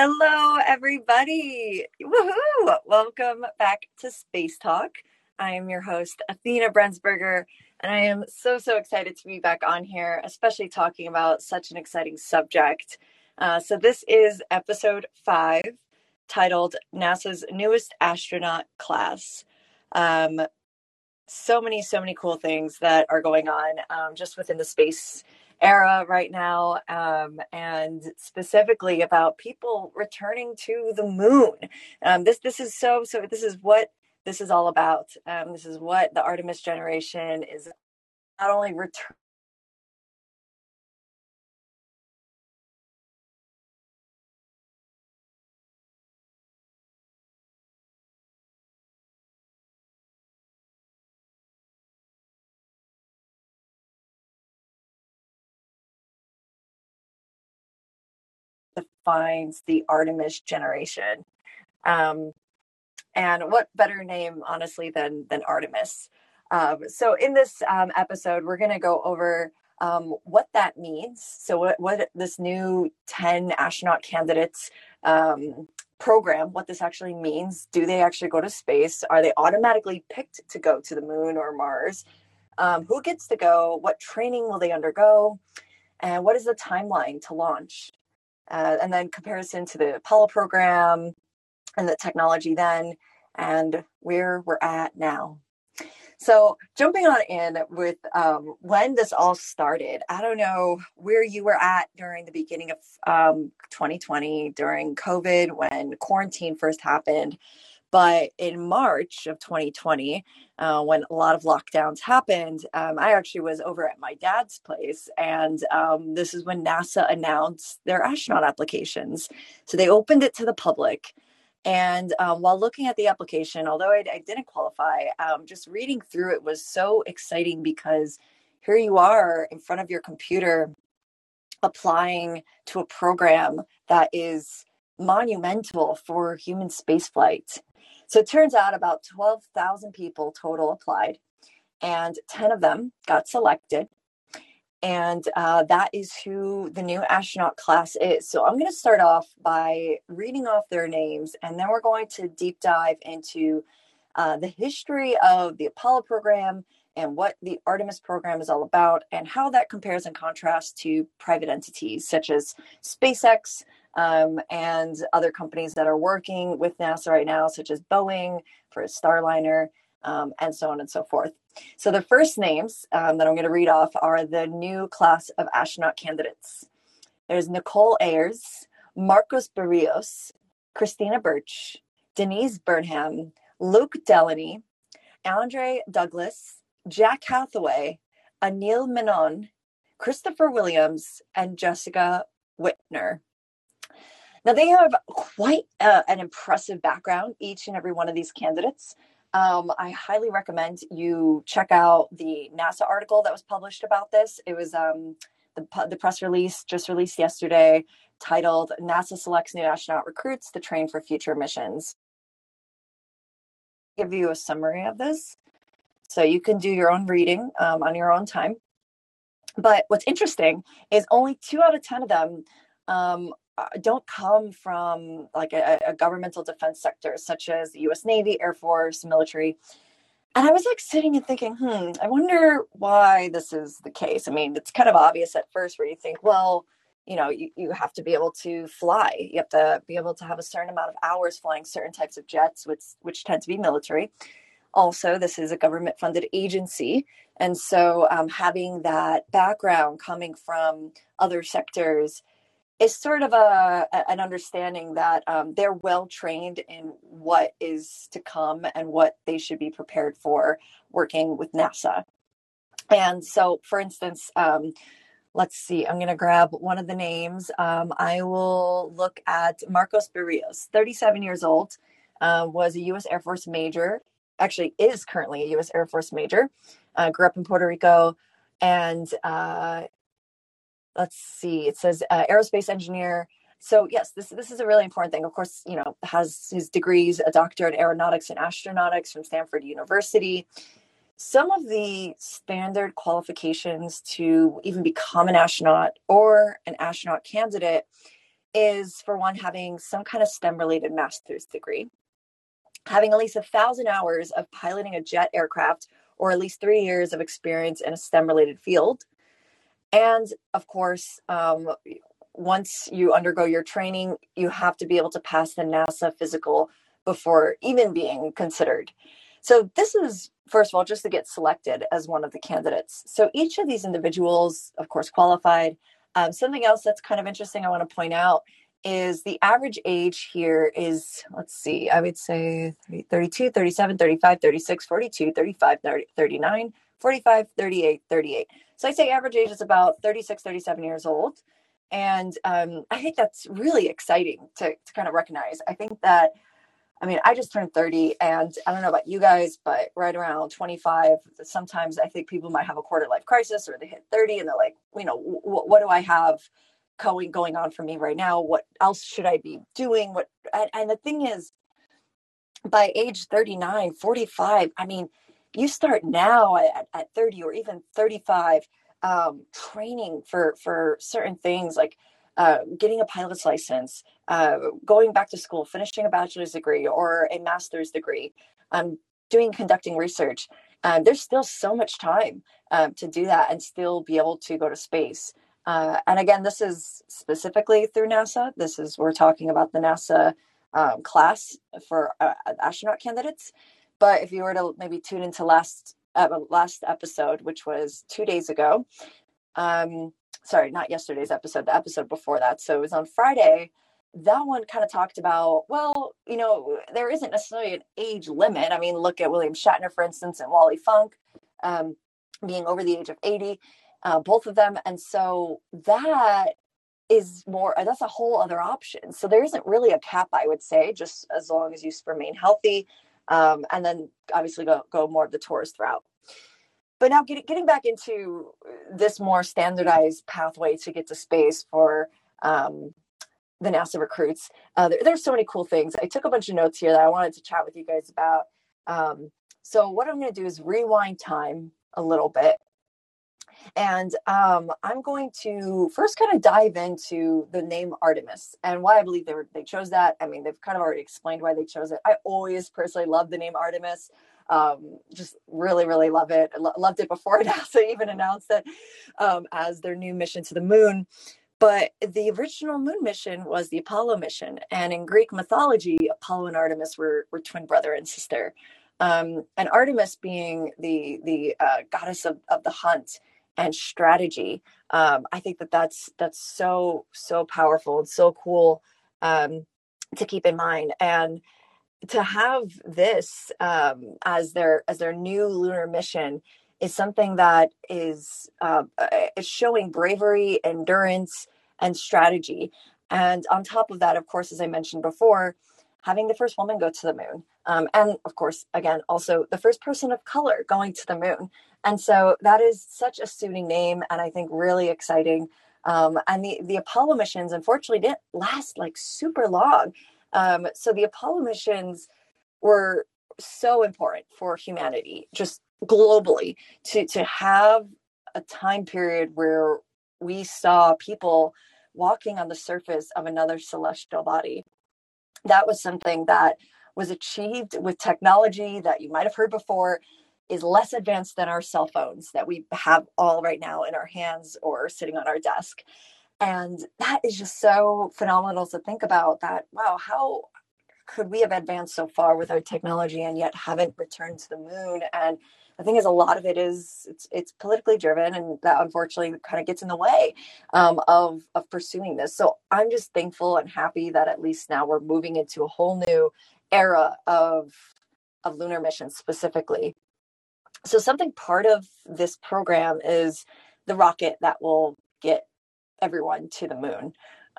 Hello, everybody. Woohoo! Welcome back to Space Talk. I am your host, Athena Brensberger, and I am so, so excited to be back on here, especially talking about such an exciting subject. Uh, so, this is episode five, titled NASA's Newest Astronaut Class. Um, so many, so many cool things that are going on um, just within the space era right now, um, and specifically about people returning to the moon. Um, this this is so so. This is what this is all about. Um, this is what the Artemis generation is not only return defines the Artemis generation. Um, and what better name, honestly, than than Artemis? Um, so in this um, episode, we're going to go over um, what that means. So what what this new ten astronaut candidates um, program, what this actually means. Do they actually go to space? Are they automatically picked to go to the moon or Mars? Um, who gets to go? What training will they undergo? And what is the timeline to launch? Uh, and then comparison to the Apollo program and the technology then, and where we're at now. So, jumping on in with um, when this all started, I don't know where you were at during the beginning of um, 2020, during COVID, when quarantine first happened. But in March of 2020, uh, when a lot of lockdowns happened, um, I actually was over at my dad's place. And um, this is when NASA announced their astronaut applications. So they opened it to the public. And um, while looking at the application, although I, I didn't qualify, um, just reading through it was so exciting because here you are in front of your computer applying to a program that is monumental for human spaceflight. So it turns out about 12,000 people total applied, and 10 of them got selected. And uh, that is who the new astronaut class is. So I'm going to start off by reading off their names, and then we're going to deep dive into uh, the history of the Apollo program and what the Artemis program is all about, and how that compares and contrasts to private entities such as SpaceX, um, and other companies that are working with NASA right now, such as Boeing for Starliner, um, and so on and so forth. So the first names um, that I'm going to read off are the new class of astronaut candidates. There's Nichole Ayers, Marcos Berríos, Christina Birch, Deniz Burnham, Luke Delaney, Andre Douglas, Jack Hathaway, Anil Menon, Christopher Williams, and Jessica Wittner. Now, they have quite uh, an impressive background, each and every one of these candidates. Um, I highly recommend you check out the NASA article that was published about this. It was um, the, the press release just released yesterday titled NASA Selects New Astronaut Recruits to Train for Future Missions. Give you a summary of this so you can do your own reading um, on your own time. But what's interesting is only two out of 10 of them um, don't come from like a, a, governmental defense sector such as the US Navy, Air Force, military. And I was like sitting and thinking, hmm, I wonder why this is the case. I mean, it's kind of obvious at first where you think, well, you know, you, you have to be able to fly. You have to be able to have a certain amount of hours flying certain types of jets, which which tend to be military. Also, this is a government funded agency. And so um, having that background coming from other sectors is sort of a, an understanding that um, they're well trained in what is to come and what they should be prepared for working with NASA. And so, for instance, um, let's see, I'm going to grab one of the names. Um, I will look at Marcos Berríos, 37 years old, uh, was a U.S. Air Force major, actually, is currently a U.S. Air Force major, uh, grew up in Puerto Rico, and uh, let's see, it says uh, aerospace engineer. So yes, this this is a really important thing. Of course, you know, has his degrees, a doctorate in aeronautics and astronautics from Stanford University. Some of the standard qualifications to even become an astronaut or an astronaut candidate is for one having some kind of STEM related master's degree, having at least a thousand hours of piloting a jet aircraft, or at least three years of experience in a STEM related field. And of course, um, once you undergo your training, you have to be able to pass the NASA physical before even being considered. So, this is, first of all, just to get selected as one of the candidates. So, each of these individuals, of course, qualified. Um, something else that's kind of interesting I want to point out is the average age here is, let's see, I would say 32, 37, 35, 36, 42, 35, 30, 39, 45, 38, 38. So, I say average age is about 36, 37 years old. And um, I think that's really exciting to, to kind of recognize. I think that, I mean, I just turned 30, and I don't know about you guys, but right around 25, sometimes I think people might have a quarter life crisis or they hit 30 and they're like, you know, w- what do I have going going on for me right now? What else should I be doing? What and, and the thing is, by age 39, 45, I mean, you start now at, at 30 or even 35 um, training for for certain things like uh, getting a pilot's license, uh, going back to school, finishing a bachelor's degree or a master's degree, um, doing conducting research. Um, there's still so much time um, to do that and still be able to go to space. Uh, and again, this is specifically through NASA. This is we're talking about the NASA um, class for uh, astronaut candidates. But if you were to maybe tune into last uh, last episode, which was two days ago. Um, sorry, not yesterday's episode, the episode before that. So it was on Friday. That one kind of talked about, well, you know, there isn't necessarily an age limit. I mean, look at William Shatner, for instance, and Wally Funk um, being over the age of 80, uh, both of them. And so that is more, that's a whole other option. So there isn't really a cap, I would say, just as long as you remain healthy um, and then obviously go, go more of the tourist route. But now get, getting back into this more standardized pathway to get to space for um, the NASA recruits, uh, there, there's so many cool things. I took a bunch of notes here that I wanted to chat with you guys about. Um, so what I'm going to do is rewind time a little bit and um, I'm going to first kind of dive into the name Artemis and why I believe they, were, they chose that. I mean, they've kind of already explained why they chose it. I always personally love the name Artemis. Um, just really, really love it. Lo- loved it before NASA even announced it um, as their new mission to the moon. But the original moon mission was the Apollo mission. And in Greek mythology, Apollo and Artemis were, were twin brother and sister. Um, and Artemis being the, the uh, goddess of, of the hunt and strategy. Um, I think that that's that's so so powerful and so cool um, to keep in mind. And to have this um, as their as their new lunar mission is something that is uh, is showing bravery, endurance, and strategy. And on top of that, of course, as I mentioned before, having the first woman go to the moon, um, and of course, again, also the first person of color going to the moon. And so that is such a suiting name and I think really exciting. Um, and the, the Apollo missions, unfortunately, didn't last like super long. Um, so the Apollo missions were so important for humanity, just globally, to, to have a time period where we saw people walking on the surface of another celestial body. That was something that was achieved with technology that you might have heard before is less advanced than our cell phones that we have all right now in our hands or sitting on our desk. And that is just so phenomenal to think about that, wow, how could we have advanced so far with our technology and yet haven't returned to the moon? And the thing is, a lot of it is it's it's politically driven, and that unfortunately kind of gets in the way um, of of pursuing this. So I'm just thankful and happy that at least now we're moving into a whole new era of of lunar missions specifically so something part of this program is the rocket that will get everyone to the moon.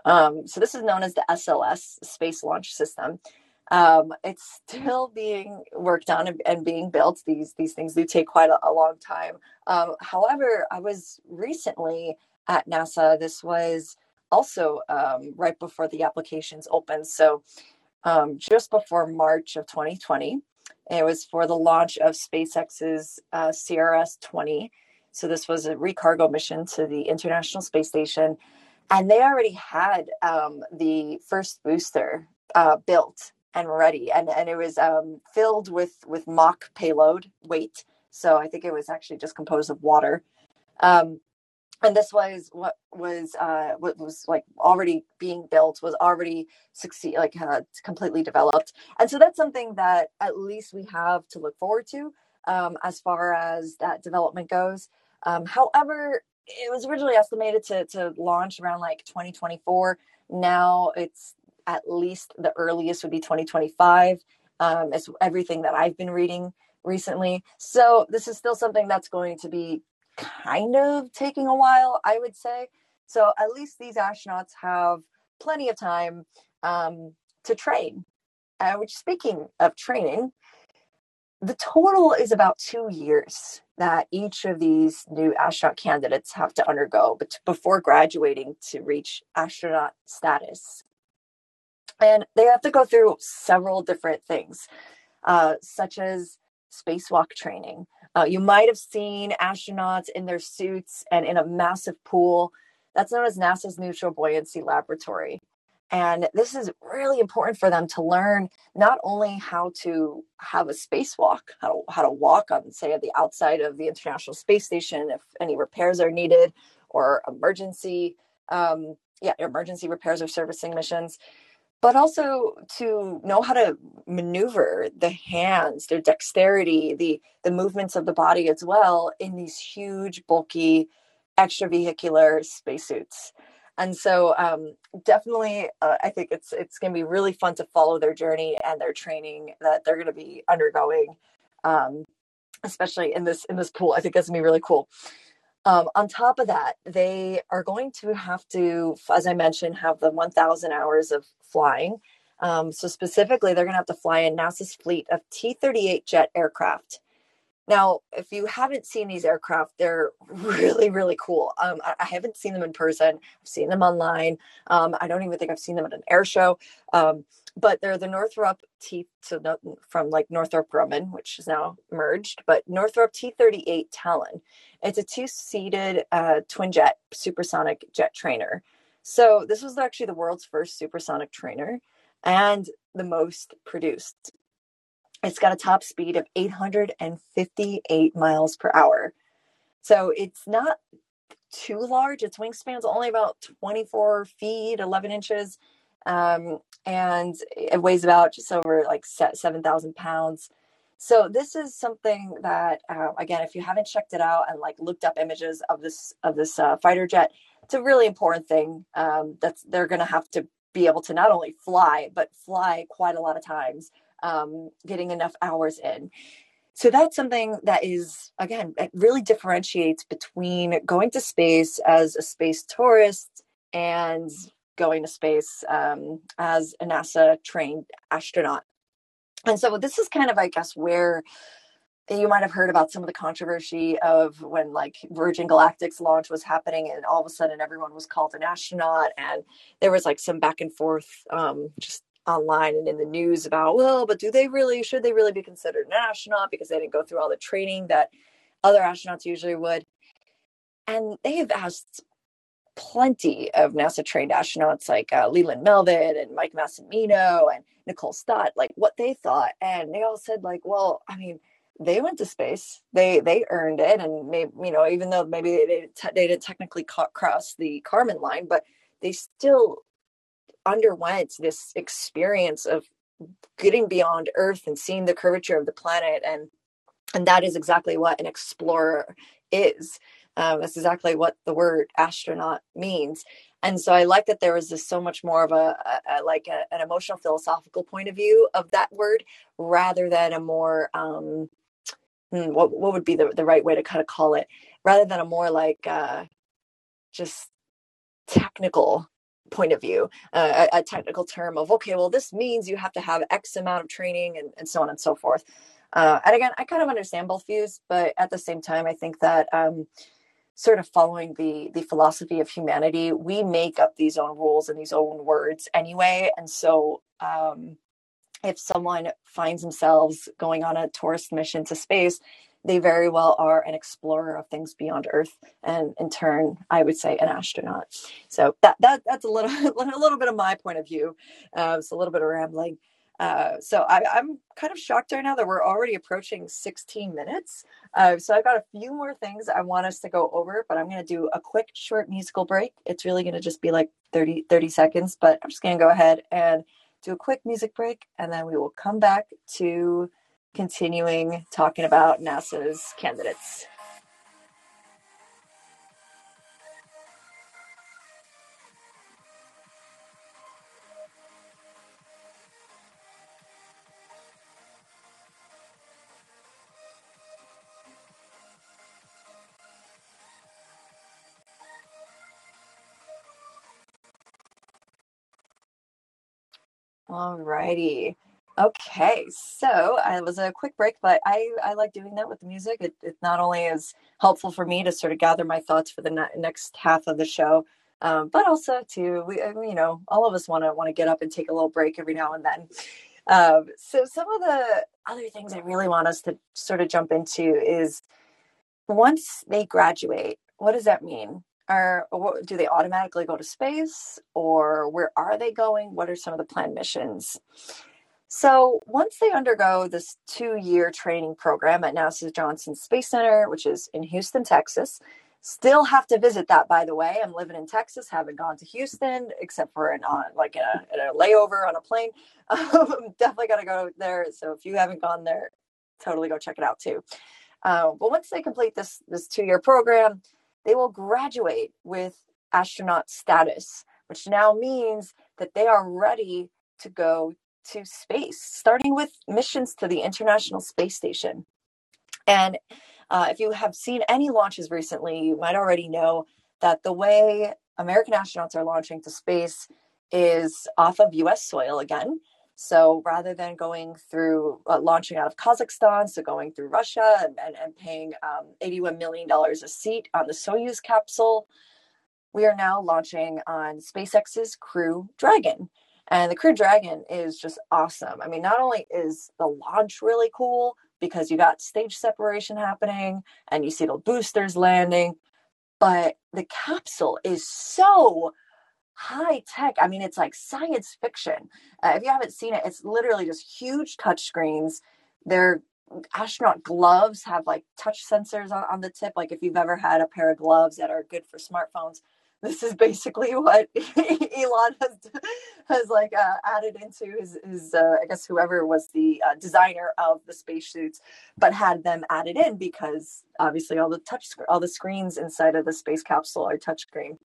Um, so this is known as the SLS Space Launch System. Um, it's still being worked on and, and, being built. These these things do take quite a, a long time. Um, however, I was recently at NASA. This was also um, right before the applications opened. So um, just before March of 2020. It was for the launch of SpaceX's uh, CRS 20. So, this was a recargo mission to the International Space Station. and they already had um, the first booster uh, built and ready, and and it was um, filled with with mock payload weight. So I think it was actually just composed of water. Um, and this was what was uh, what was like already being built was already succeed like uh, completely developed. And so that's something that at least we have to look forward to um, as far as that development goes. Um, however it was originally estimated to, to launch around like 2024 now it's at least the earliest would be 2025 um, it's everything that i've been reading recently. So this is still something that's going to be kind of taking a while, I would say. So at least these astronauts have plenty of time um, to train. Uh, which, speaking of training, the total is about two years that each of these new astronaut candidates have to undergo before graduating to reach astronaut status. And they have to go through several different things, uh, such as spacewalk training, uh, you might have seen astronauts in their suits and in a massive pool. That's known as NASA's Neutral Buoyancy Laboratory. And this is really important for them to learn not only how to have a spacewalk, how to, how to walk on, say, at the outside of the International Space Station if any repairs are needed or emergency, um, yeah, emergency repairs or servicing missions, but also to know how to maneuver the hands their dexterity the the movements of the body as well in these huge bulky extravehicular spacesuits. And so um, definitely uh, i think it's it's going to be really fun to follow their journey and their training that they're going to be undergoing um, especially in this in this pool. I think that's going to be really cool um, on top of that, they are going to have to, as I mentioned, have the 1,000 hours of flying. Um, so specifically, they're going to have to fly in NASA's fleet of T-38 jet aircraft. Now, if you haven't seen these aircraft, they're really, really cool. Um, I, I, haven't seen them in person. I've seen them online. Um, I don't even think I've seen them at an air show. But they're the Northrop T so from like Northrop Grumman, which is now merged, but Northrop T38 Talon. It's a two-seated uh, twin jet supersonic jet trainer. So this was actually the world's first supersonic trainer and the most produced. It's got a top speed of 858 miles per hour. So it's not too large. Its wingspan's only about 24 feet, 11 inches. Um, and it weighs about just over like 7,000 pounds. So this is something that, uh, again, if you haven't checked it out and like looked up images of this of this uh, fighter jet, it's a really important thing. Um, they're going to have to be able to not only fly but fly quite a lot of times, um, getting enough hours in. So that's something that is again it really differentiates between going to space as a space tourist and going to space um, as a NASA trained astronaut. And so this is kind of, I guess, where you might have heard about some of the controversy of when like Virgin Galactic's launch was happening and all of a sudden everyone was called an astronaut and there was like some back and forth um, just online and in the news about well but do they really should they really be considered an astronaut because they didn't go through all the training that other astronauts usually would and they have asked plenty of NASA trained astronauts like uh, Leland Melvin and Mike Massimino and Nicole Stott, like what they thought. And they all said, like, well, I mean, they went to space. They they earned it, and maybe you know, even though maybe they they, te- they didn't technically ca- cross the Kármán line, but they still underwent this experience of getting beyond Earth and seeing the curvature of the planet, and and that is exactly what an explorer is. Um, that's exactly what the word astronaut means. And so I like that there was this so much more of a, a, a like a, an emotional philosophical point of view of that word rather than a more um, hmm, what what would be the, the right way to kind of call it rather than a more like uh, just technical point of view uh, a, a, technical term of okay well this means you have to have x amount of training and, and so on and so forth uh, and again i kind of understand both views but at the same time i think that um, sort of following the the philosophy of humanity we make up these own rules and these own words anyway and so um, if someone finds themselves going on a tourist mission to space they very well are an explorer of things beyond Earth, and in turn, I would say an astronaut. So that that that's a little a little bit of my point of view. Uh, it's a little bit of rambling. Uh, so I, am kind of shocked right now that we're already approaching 16 minutes. Uh, so I've got a few more things I want us to go over, but I'm going to do a quick short musical break. It's really going to just be like 30, 30 seconds, but I'm just going to go ahead and do a quick music break, and then we will come back to continuing talking about NASA's candidates. All righty. Okay, so it was a quick break, but I, I like doing that with the music. It, it not only is helpful for me to sort of gather my thoughts for the ne- next half of the show, um, but also to we, you know all of us want to want to get up and take a little break every now and then. Um, so some of the other things I really want us to sort of jump into is once they graduate, what does that mean? Are do they automatically go to space or where are they going? What are some of the planned missions? So once they undergo this two-year training program at nasa's johnson space center which is in houston texas still have to visit that by the way. I'm living in texas haven't gone to houston except for an on like in a, in a layover on a plane. Um, definitely got to go there so if you haven't gone there totally go check it out too. Uh, but once they complete this this two-year program they will graduate with astronaut status, which now means that they are ready to go to space, starting with missions to the International Space Station. And uh, if you have seen any launches recently, you might already know that the way American astronauts are launching to space is off of US soil again. So rather than going through uh, launching out of Kazakhstan, so going through Russia and, and, and paying um, $81 million a seat on the Soyuz capsule, we are now launching on SpaceX's Crew Dragon. And the Crew Dragon is just awesome. I mean, not only is the launch really cool because you got stage separation happening and you see the boosters landing, but the capsule is so high tech. I mean, it's like science fiction. Uh, if you haven't seen it, it's literally just huge touch screens. Their astronaut gloves have like touch sensors on, on the tip. Like if you've ever had a pair of gloves that are good for smartphones, this is basically what Elon has has like uh, added into his his uh, I guess whoever was the uh, designer of the spacesuits, but had them added in because obviously all the touch all the screens inside of the space capsule are touchscreen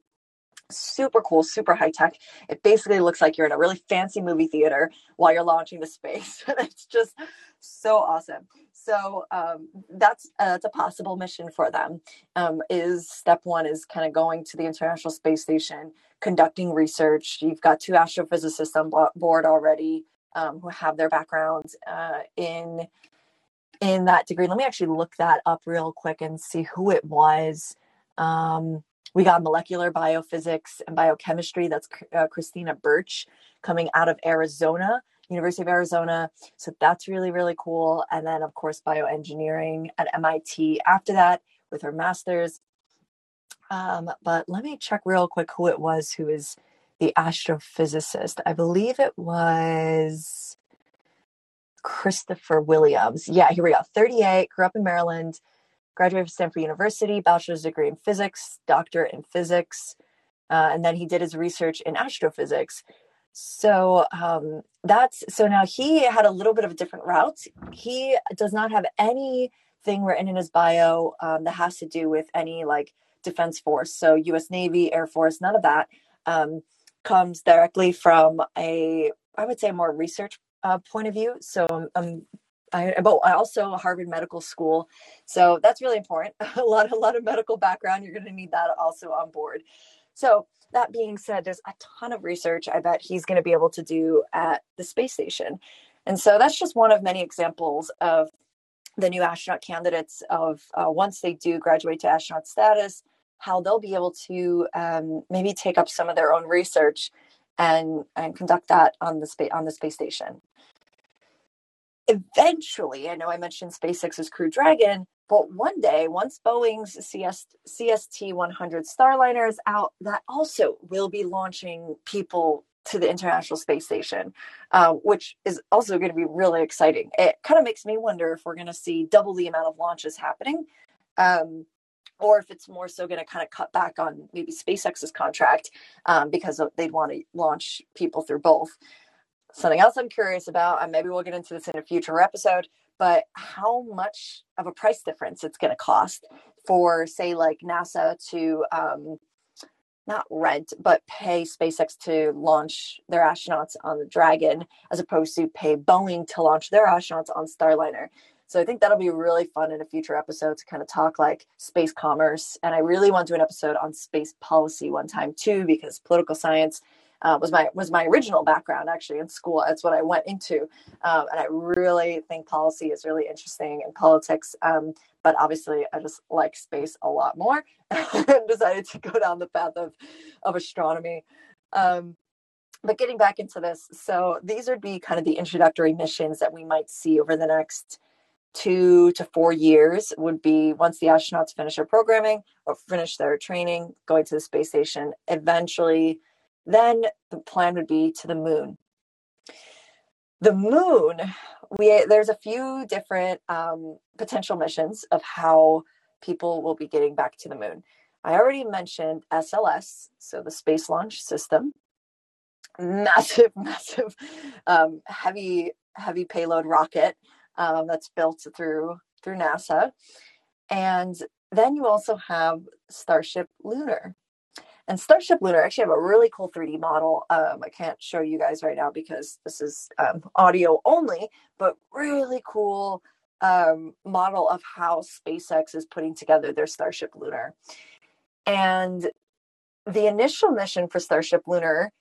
super cool, super high tech. It basically looks like you're in a really fancy movie theater while you're launching the space. it's just so awesome. So um, that's uh, a possible mission for them. Um, is step one is kind of going to the International Space Station, conducting research. You've got two astrophysicists on board already um, who have their backgrounds uh, in in that degree. Let me actually look that up real quick and see who it was. Um, we got molecular biophysics and biochemistry. That's uh, Christina Birch coming out of Arizona, University of Arizona. So that's really, really cool. And then, of course, bioengineering at MIT after that with her master's. Um, but let me check real quick who it was who is the astrophysicist. I believe it was Christopher Williams. Yeah, here we go. 38, grew up in Maryland, graduated from Stanford University, bachelor's degree in physics, doctorate in physics, uh, and then he did his research in astrophysics. So um, that's so now he had a little bit of a different route. He does not have anything written in his bio um, that has to do with any like defense force. So U.S. Navy, Air Force, none of that um, comes directly from a I would say a more research uh, point of view. So I'm, I'm I, but I also Harvard Medical School, so that's really important. a lot, a lot of medical background. You're going to need that also on board. So that being said, there's a ton of research I bet he's going to be able to do at the space station, and so that's just one of many examples of the new astronaut candidates of uh, once they do graduate to astronaut status, how they'll be able to um, maybe take up some of their own research and and conduct that on the space on the space station eventually, I know I mentioned SpaceX's Crew Dragon, but one day, once Boeing's CS, CST 100 Starliner is out, that also will be launching people to the International Space Station, uh, which is also going to be really exciting. It kind of makes me wonder if we're going to see double the amount of launches happening. Um, or if it's more so going to kind of cut back on maybe SpaceX's contract um, because they'd want to launch people through both. Something else I'm curious about, and maybe we'll get into this in a future episode, but how much of a price difference it's going to cost for, say, like NASA to um, not rent, but pay SpaceX to launch their astronauts on the Dragon, as opposed to pay Boeing to launch their astronauts on Starliner. So I think that'll be really fun in a future episode to kind of talk like space commerce. And I really want to do an episode on space policy one time too, because political science uh, was my was my original background actually in school. That's what I went into, um, and I really think policy is really interesting in politics. Um, but obviously, I just like space a lot more, and decided to go down the path of of astronomy. Um, but getting back into this, so these would be kind of the introductory missions that we might see over the next two to four years would be once the astronauts finish their programming or finish their training, going to the space station. Eventually, then the plan would be to the moon. The moon, we there's a few different um, potential missions of how people will be getting back to the moon. I already mentioned SLS, so the Space Launch System, massive, massive, um, heavy, heavy payload rocket um, that's built through through NASA, and then you also have Starship Lunar. And Starship Lunar actually have a really cool 3D model. Um, I can't show you guys right now because this is um, audio only, but really cool um, model of how SpaceX is putting together their Starship Lunar. And the initial mission for Starship Lunar,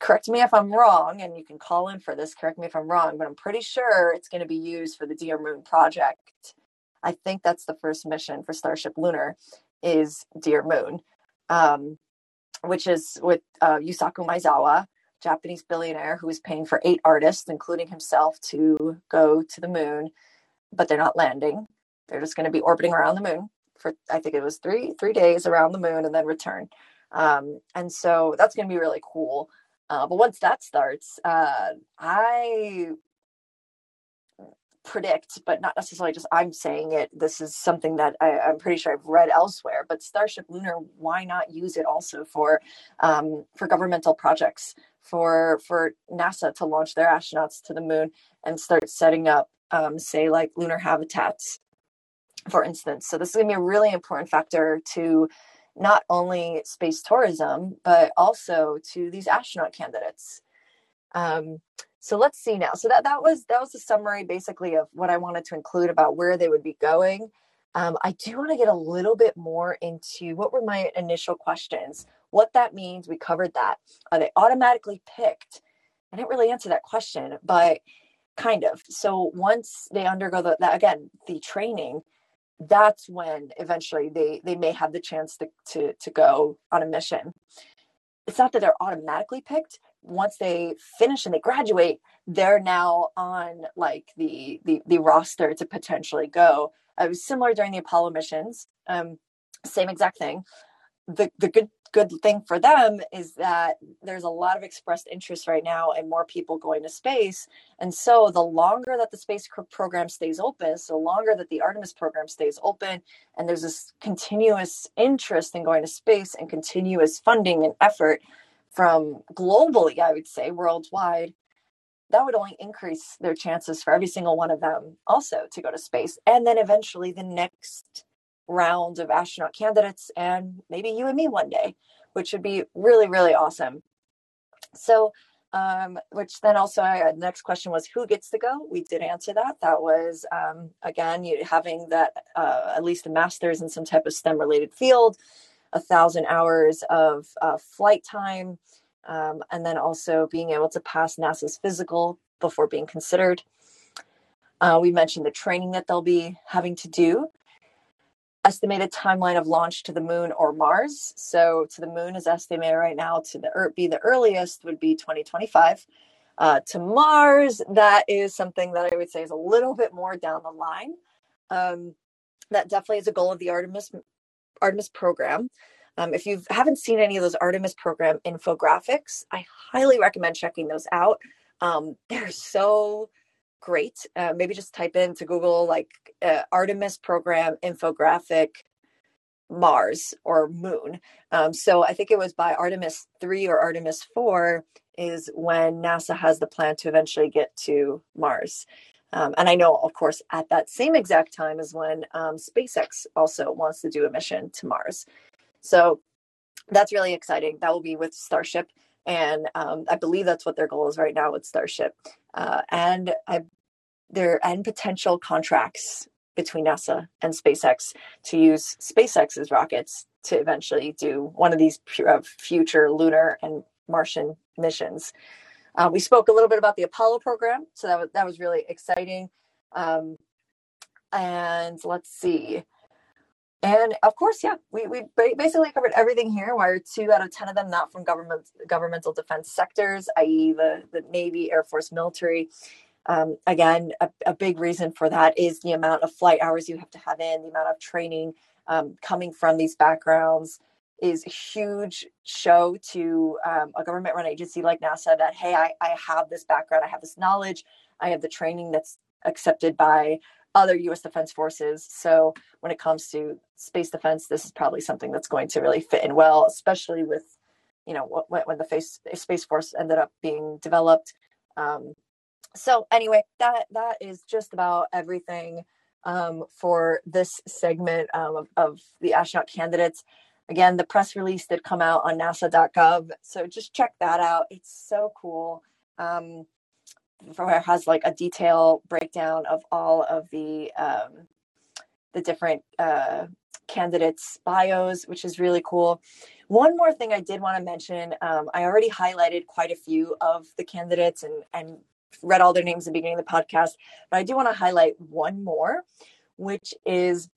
correct me if I'm wrong, and you can call in for this, correct me if I'm wrong, but I'm pretty sure it's going to be used for the Dear Moon project. I think that's the first mission for Starship Lunar is Dear Moon, um, which is with uh, Yusaku Maezawa, Japanese billionaire who is paying for eight artists, including himself, to go to the moon, but they're not landing. They're just going to be orbiting around the moon for I think it was three three days around the moon and then return. Um, and so that's going to be really cool. Uh, but once that starts, uh, I predict, but not necessarily just I'm saying it. This is something that I, am pretty sure I've read elsewhere. But Starship Lunar, why not use it also for um, for governmental projects, for for NASA to launch their astronauts to the moon and start setting up, um, say, like lunar habitats, for instance. So this is going to be a really important factor to not only space tourism, but also to these astronaut candidates. Um, so let's see now. So that that was that was a summary basically of what I wanted to include about where they would be going. Um, I do want to get a little bit more into what were my initial questions. What that means, we covered that. Are they automatically picked? I didn't really answer that question, but kind of. So once they undergo the, that again, the training, that's when eventually they they may have the chance to to to go on a mission it's not that they're automatically picked once they finish and they graduate they're now on like the the, the roster to potentially go it was similar during the apollo missions um same exact thing the the good good thing for them is that there's a lot of expressed interest right now and more people going to space. And so the longer that the space program stays open, so longer that the Artemis program stays open, and there's this continuous interest in going to space and continuous funding and effort from globally, I would say worldwide, that would only increase their chances for every single one of them also to go to space. And then eventually the next round of astronaut candidates and maybe you and me one day, which would be really, really awesome. So, um, which then also, uh, next question was who gets to go? We did answer that. That was, um, again, you having that uh, at least a master's in some type of STEM related field, a thousand hours of uh, flight time, um, and then also being able to pass NASA's physical before being considered. Uh, we mentioned the training that they'll be having to do estimated timeline of launch to the moon or Mars. So to the moon is estimated right now to the Earth be the earliest would be 2025. Uh, to Mars, that is something that I would say is a little bit more down the line. Um, that definitely is a goal of the Artemis Artemis program. Um, if you haven't seen any of those Artemis program infographics, I highly recommend checking those out. Um, they're so great. Uh, maybe just type into Google like uh, Artemis program infographic Mars or Moon. Um, so I think it was by Artemis 3 or Artemis 4 is when NASA has the plan to eventually get to Mars. Um, and I know, of course, at that same exact time is when um, SpaceX also wants to do a mission to Mars. So that's really exciting. That will be with Starship. And um, I believe that's what their goal is right now with Starship. Uh, and I, there and potential contracts between NASA and SpaceX to use SpaceX's rockets to eventually do one of these uh, future lunar and Martian missions. Uh, we spoke a little bit about the Apollo program, so that was that was really exciting. Um, and let's see. And of course, yeah, we, we basically covered everything here. Why are two out of 10 of them not from government governmental defense sectors, i.e., the, the Navy, Air Force, military? Um, again, a, a, big reason for that is the amount of flight hours you have to have in, the amount of training um, coming from these backgrounds is a huge show to um, a government run agency like NASA that, hey, I, I have this background, I have this knowledge, I have the training that's accepted by other US Defense Forces. So when it comes to space defense, this is probably something that's going to really fit in well, especially with, you know, when, when the face, Space Force ended up being developed. Um, so anyway, that that is just about everything um, for this segment um, of, of, the astronaut candidates. Again, the press release did come out on NASA.gov, so just check that out. It's so cool. Um, it has like a detailed breakdown of all of the um, the different uh, candidates' bios, which is really cool. One more thing I did want to mention: um, I already highlighted quite a few of the candidates and and read all their names at the beginning of the podcast, but I do want to highlight one more, which is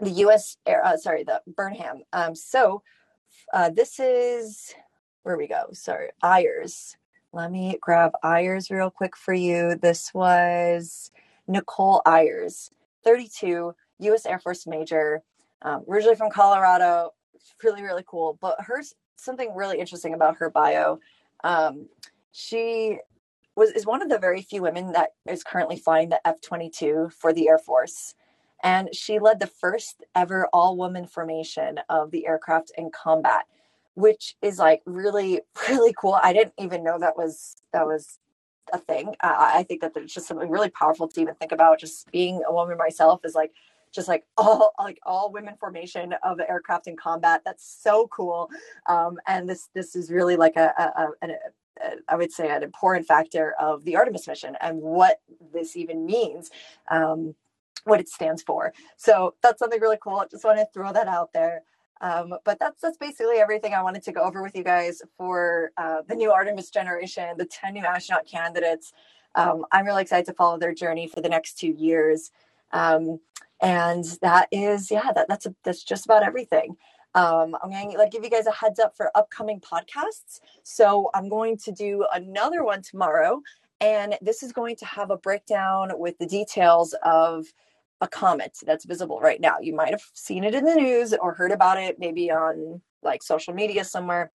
the U.S. Air, uh, sorry, the Burnham. Um, so uh, this is where we go. Sorry, Ayers. Let me grab Ayers real quick for you. This was Nichole Ayers, 32, U.S. Air Force major, um, originally from Colorado. Really, really cool. But hers something really interesting about her bio. Um, she was is one of the very few women that is currently flying the F-22 for the Air Force. And she led the first ever all woman formation of the aircraft in combat, which is like really, really cool. I didn't even know that was that was a thing. I think that it's just something really powerful to even think about. Just being a woman myself is like just like all like all women formation of the aircraft in combat. That's so cool. Um, and this this is really like a, a, a, I would say, an important factor of the Artemis mission and what this even means, um, what it stands for. So that's something really cool. I just want to throw that out there. Um, but that's that's basically everything I wanted to go over with you guys for uh, the new Artemis generation, the 10 new astronaut candidates. Um, I'm really excited to follow their journey for the next two years. Um, and that is, yeah, that, that's a, that's just about everything. Um, I'm going to like give you guys a heads up for upcoming podcasts. So I'm going to do another one tomorrow, and this is going to have a breakdown with the details of a comet that's visible right now. You might have seen it in the news or heard about it maybe on like social media somewhere.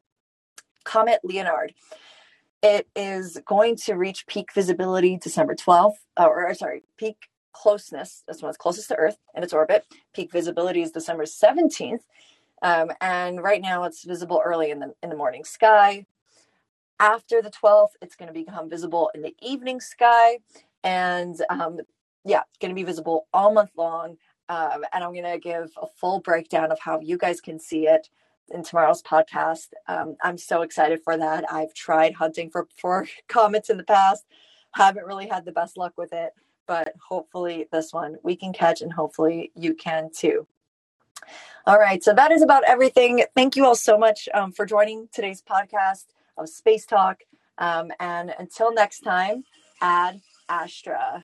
Comet Leonard. It is going to reach peak visibility December 12th, or sorry, peak closeness. That's when it's closest to Earth in its orbit. Peak visibility is December 17th. Um, and right now it's visible early in the in the morning sky. After the 12th, it's going to become visible in the evening sky. And um, yeah, going to be visible all month long. Um, and I'm going to give a full breakdown of how you guys can see it in tomorrow's podcast. Um, I'm so excited for that. I've tried hunting for, for comets in the past, haven't really had the best luck with it, but hopefully this one we can catch and hopefully you can too. All right. So that is about everything. Thank you all so much um, for joining today's podcast of Space Talk. Um, and until next time, ad astra.